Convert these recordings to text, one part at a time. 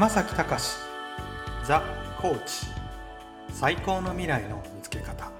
山崎隆ザ・コーチ最高の未来の見つけ方。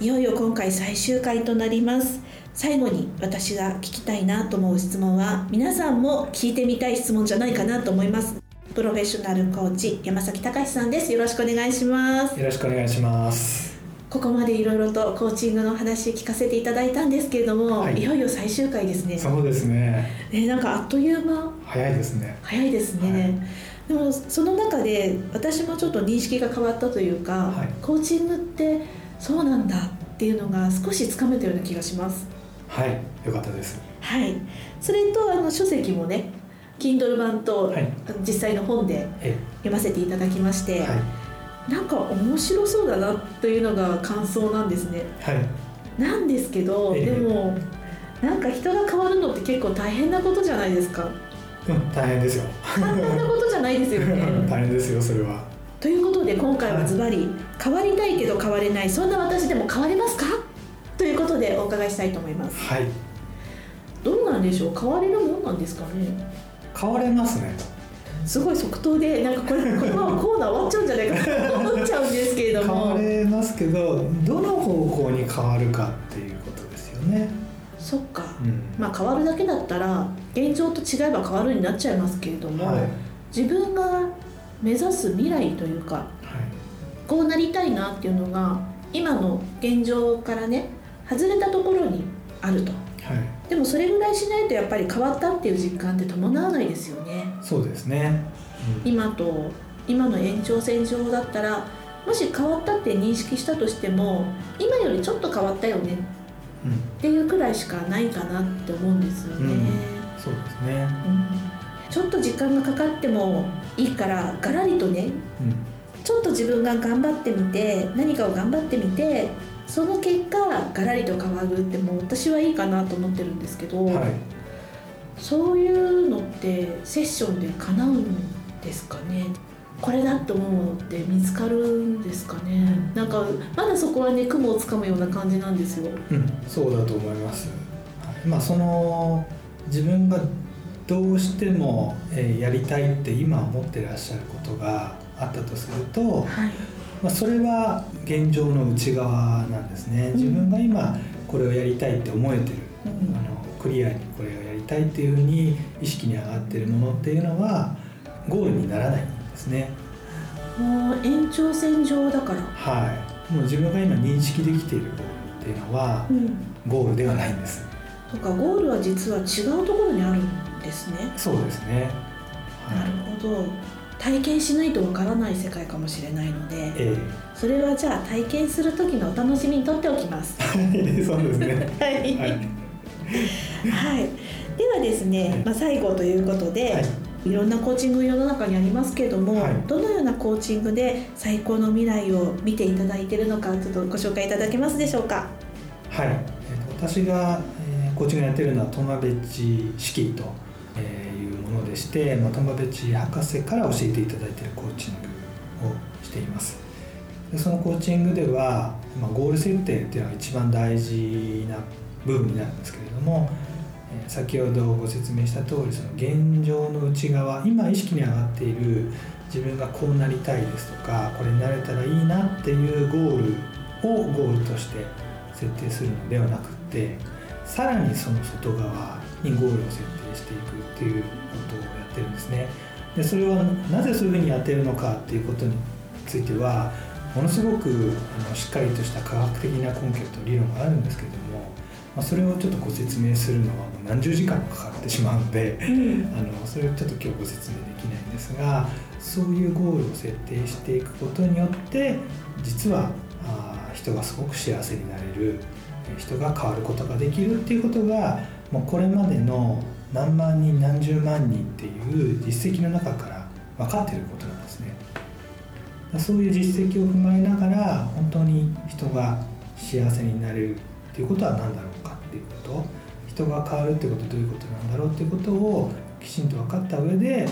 いよいよ今回最終回となります。最後に私が聞きたいなと思う質問は皆さんも聞いてみたい質問じゃないかなと思います。プロフェッショナルコーチ山崎隆さんです。よろしくお願いします。よろしくお願いします。ここまでいろいろとコーチングの話聞かせていただいたんですけれども、はい、いよいよ最終回ですね。そうですね。ねなんかあっという間。早いですね。早いですね、はい。でもその中で私もちょっと認識が変わったというか、はい、コーチングってそうなんだっていうのが少しつかめたような気がします。はい。よかったです。はい。それとあの書籍もね Kindle 版と、はい、実際の本で読ませていただきまして、はい、なんか面白そうだなというのが感想なんですね、はい、なんですけど、でもなんか人が変わるのって結構大変なことじゃないですか。うん大変ですよ。簡単なことじゃないですよね。大変ですよそれは。ということで今回はズバリ変わりたいけど変われないそんな私でも変われますか？ということでお伺いしたいと思います。はい。どうなんでしょう？変われるもんなんですかね？変われますね。すごい即答でなんかこれ このままコーナー終わっちゃうんじゃないかと思っちゃうんですけれども。変われますけどどの方向に変わるかっていうことですよね。そっか、うん、まあ変わるだけだったら現状と違えば変わるになっちゃいますけれども、はい、自分が目指す未来というか、はい、こうなりたいなっていうのが今の現状からね外れたところにあると、もそれぐらいしないとやっぱり変わったっていう実感って伴わないですよね。そうですね、うん、今と今の延長線上だったらもし変わったって認識したとしても今よりちょっと変わったよね、うん、っていうくらいしかないかなって思うんですよね、うん、そうですね、ちょっと時間がかかってもいいからガラリとね、ちょっと自分が頑張ってみて何かを頑張ってみてその結果ガラリと変わるってもう私はいいかなと思ってるんですけど、はい、そういうのってセッションで叶うんですかね？これだと思うものって見つかるんですかね？なんかまだそこはね雲をつかむような感じなんですよ、うん、そうだと思います。まあその自分がどうしても、えやりたいって今思ってらっしゃることがあったとすると、はいまあ、それは現状の内側なんですね。自分が今これをやりたいって思えてる、うん、あのクリアにこれをやりたいっていうふうに意識に上がってるものっていうのはゴールにならないんですね。もう延長線上だから。はい。もう自分が今認識できているゴールっていうのは、うん、ゴールではないんです。そっかゴールは実は違うところにあるんですね。そうですね、はい、なるほど体験しないとわからない世界かもしれないので、ええ、それはじゃあ体験する時のお楽しみにとっておきます。そうですね。はい、はい、はい、ではですね、まあ、最後ということで、はい。いろんなコーチング世の中にありますけれども、はい、どのようなコーチングで最高の未来を見ていただいているのかちょっとご紹介いただけますでしょうか？はい、えー、私が、えー、コーチングやってるのはトマベッジ式と、えでしてま玉チ博士から教えていただいているコーチングをしています。でそのコーチングでは、まあ、ゴール設定っていうのが一番大事な部分になるんですけれども先ほどご説明した通りその現状の内側今意識に上がっている自分がこうなりたいですとかこれになれたらいいなっていうゴールをゴールとして設定するのではなくてさらにその外側にゴールを設定していくっていうことをやってるんですね。でそれはなぜそういうふうにやってるのかっていうことについてはものすごくあのしっかりとした科学的な根拠と理論があるんですけれども、まあ、それをちょっとご説明するのはもう何十時間もかかってしまうので、うん、あのそれをちょっと今日ご説明できないんですがそういうゴールを設定していくことによって実はあ人がすごく幸せになれる人が変わることができるっていうことがもうこれまでの何万人何十万人っていう実績の中から分かっていることなんですね。そういう実績を踏まえながら本当に人が幸せになれるっていうことは何だろうかっていうこと。人が変わるってことはどういうことなんだろうっていうことをきちんと分かった上で、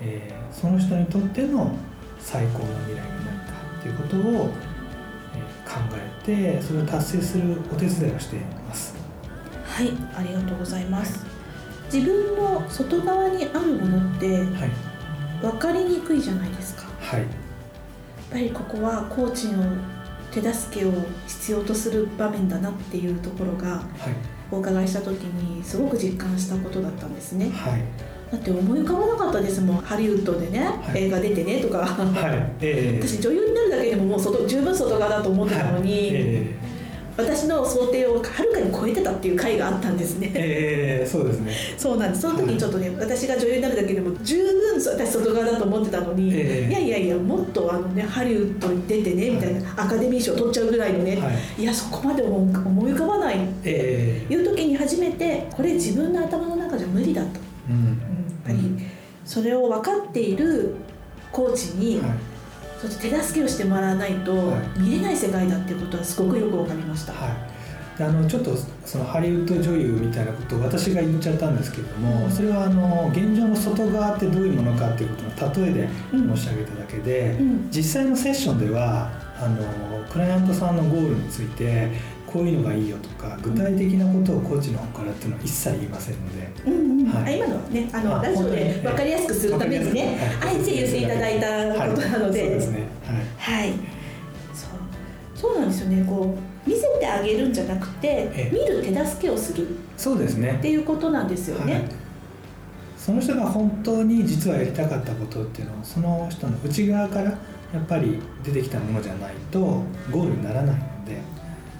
えー、その人にとっての最高の未来が何かということを、え考えてそれを達成するお手伝いをしています。はいありがとうございます、はい、自分の外側にあるものって、はい、分かりにくいじゃないですか。はい。やっぱりここはコーチの手助けを必要とする場面だなっていうところが、はい、お伺いした時にすごく実感したことだったんですね。はい。だって思い浮かばなかったですもん。ハリウッドでね、はい、映画出てねとか、はい。えー、私女優になるだけでももう外十分外側だと思ってたのに、はい。えー私の想定をはるかに超えてたっていう回があったんですね。ええー、そうですね。そうなんです。その時にちょっとね、はい、私が女優になるだけでも十分私外側だと思ってたのに、えー、いやいやいやもっとあのねハリウッドに出てねみたいな、はい、アカデミー賞取っちゃうぐらいのね、はい、いやそこまで思い浮かばない。っていう時に初めてこれ自分の頭の中じゃ無理だと。うん、やっぱりそれを分かっているコーチに、はいそ手助けをしてもらわないと見れない世界だっていうことはすごくよく分かりました。はい。あのちょっとそのハリウッド女優みたいなことを私が言っちゃったんですけれども、それはあの現状の外側ってどういうものかっていうことの例えで申し上げただけで、うん、実際のセッションではあのクライアントさんのゴールについてこういうのがいいよとか具体的なことをコーチの方からっていうのは一切言いませんので、うんうん。はい、今のはねあのラジオで分かりやすくするためにね、あえて言っていただいたことなので、はい、そうですねはい、はい、そう。そうなんですよね。こう見せてあげるんじゃなくて見る手助けをする。そうですね。っていうことなんですよね。はい。その人が本当に実はやりたかったことっていうのはその人の内側からやっぱり出てきたものじゃないとゴールにならない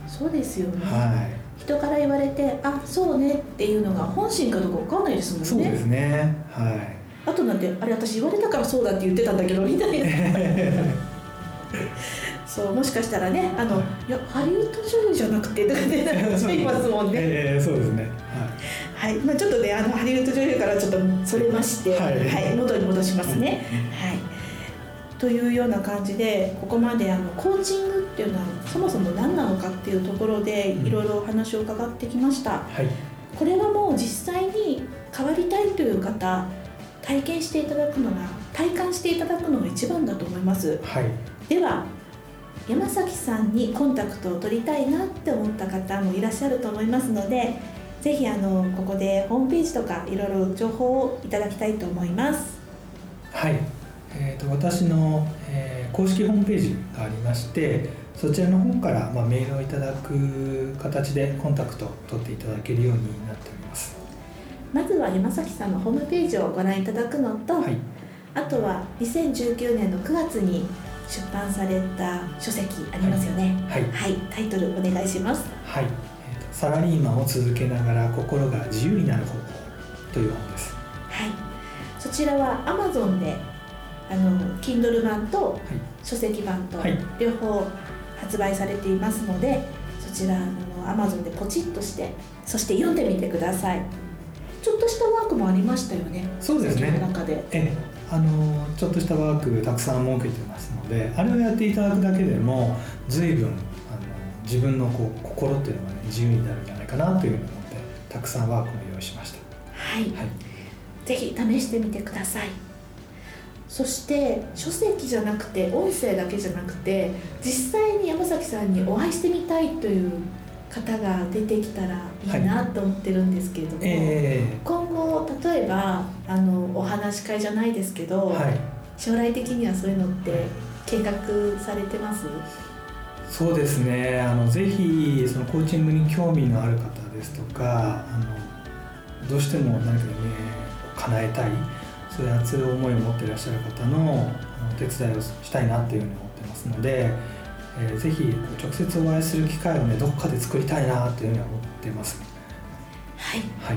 そうですよね、はい、人から言われてあそうねっていうのが本心かどうか分かんないですもんね。そうですね。はい。あとなんてあれ私言われたからそうだって言ってたんだけどみたいな。そうもしかしたらねあのい。やハリウッド女優じゃなくてとかってなっちゃいますもんね。えー、そうですね。はい、はい、まあ、ちょっとねあのハリウッド女優からちょっとそれまして、はい、はい、元に戻しますね、はい。というような感じでここまであのコーチングっていうのはそもそも何なのかっていうところでいろいろお話を伺ってきました、はい、これはもう実際に変わりたいという方体験していただくのが体感していただくのが一番だと思います、はい、では山崎さんにコンタクトを取りたいなって思った方もいらっしゃると思いますのでぜひあのここでホームページとかいろいろ情報をいただきたいと思います。はい。えーと、私の、えー、公式ホームページがありましてそちらの方から、まあ、メールをいただく形でコンタクトを取っていただけるようになっております。まずは山崎さんのホームページをご覧いただくのと、はい、あとは2019年の9月に出版された書籍ありますよね、はい、はい。はい、タイトルお願いします。はい、えーと、サラリーマンを続けながら心が自由になる方法という本です。はい。そちらは Amazon であの Kindle 版と書籍版と両方発売されていますので、そちらの Amazon でポチッとしてそして読んでみてください。ちょっとしたワークもありましたよね。そうですね。中で。えあのちょっとしたワークたくさん設けてますのであれをやっていただくだけでも随分あの自分のこう心っていうのがね自由になるんじゃないかなというふうに思ってたくさんワークも用意しました。はい、はい、ぜひ試してみてくださいそして書籍じゃなくて音声だけじゃなくて実際に山崎さんにお会いしてみたいという方が出てきたらいいなと思ってるんですけれども、はいえ。ー、今後例えばあのお話し会じゃないですけど、はい、将来的にはそういうのって計画されてます？そうですね。あのぜひそのコーチングに興味のある方ですとかあのどうしても何かね叶えたいそういう熱い思いを持っていらっしゃる方のお手伝いをしたいなっていうふうに思ってますので、えー、ぜひ直接お会いする機会をねどこかで作りたいなというふうに思ってます。はい、はい。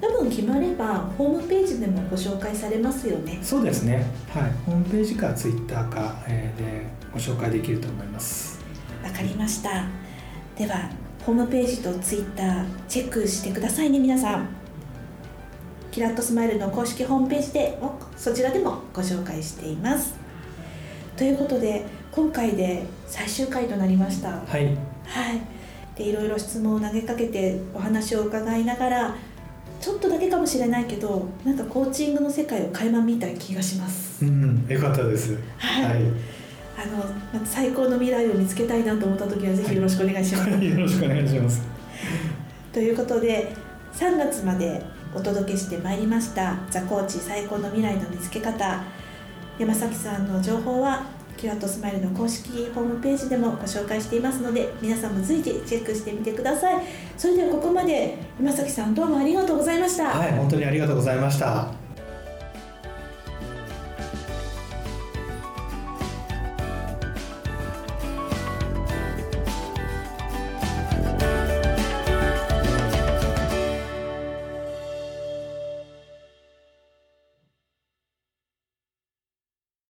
多分決まればホームページでもご紹介されますよね。そうですね。はい。ホームページかツイッターか、えー、でご紹介できると思います。わかりました。ではホームページとツイッターチェックしてくださいね皆さんキラッとスマイルの公式ホームページでそちらでもご紹介しています。ということで今回で最終回となりました。はい、はい、でいろいろ質問を投げかけてお話を伺いながらちょっとだけかもしれないけどなんかコーチングの世界を垣間見た気がします。うんよかったです。はい、はい、あの最高の未来を見つけたいなと思った時はぜひよろしくお願いします、はい、よろしくお願いします。ということで3月までお届けしてまいりました「ザ・コーチ最高の未来の見つけ方」山崎さんの情報はキュアットスマイルの公式ホームページでもご紹介していますので皆さんも随時チェックしてみてください。それではここまで山崎さんどうもありがとうございました。はい本当にありがとうございました。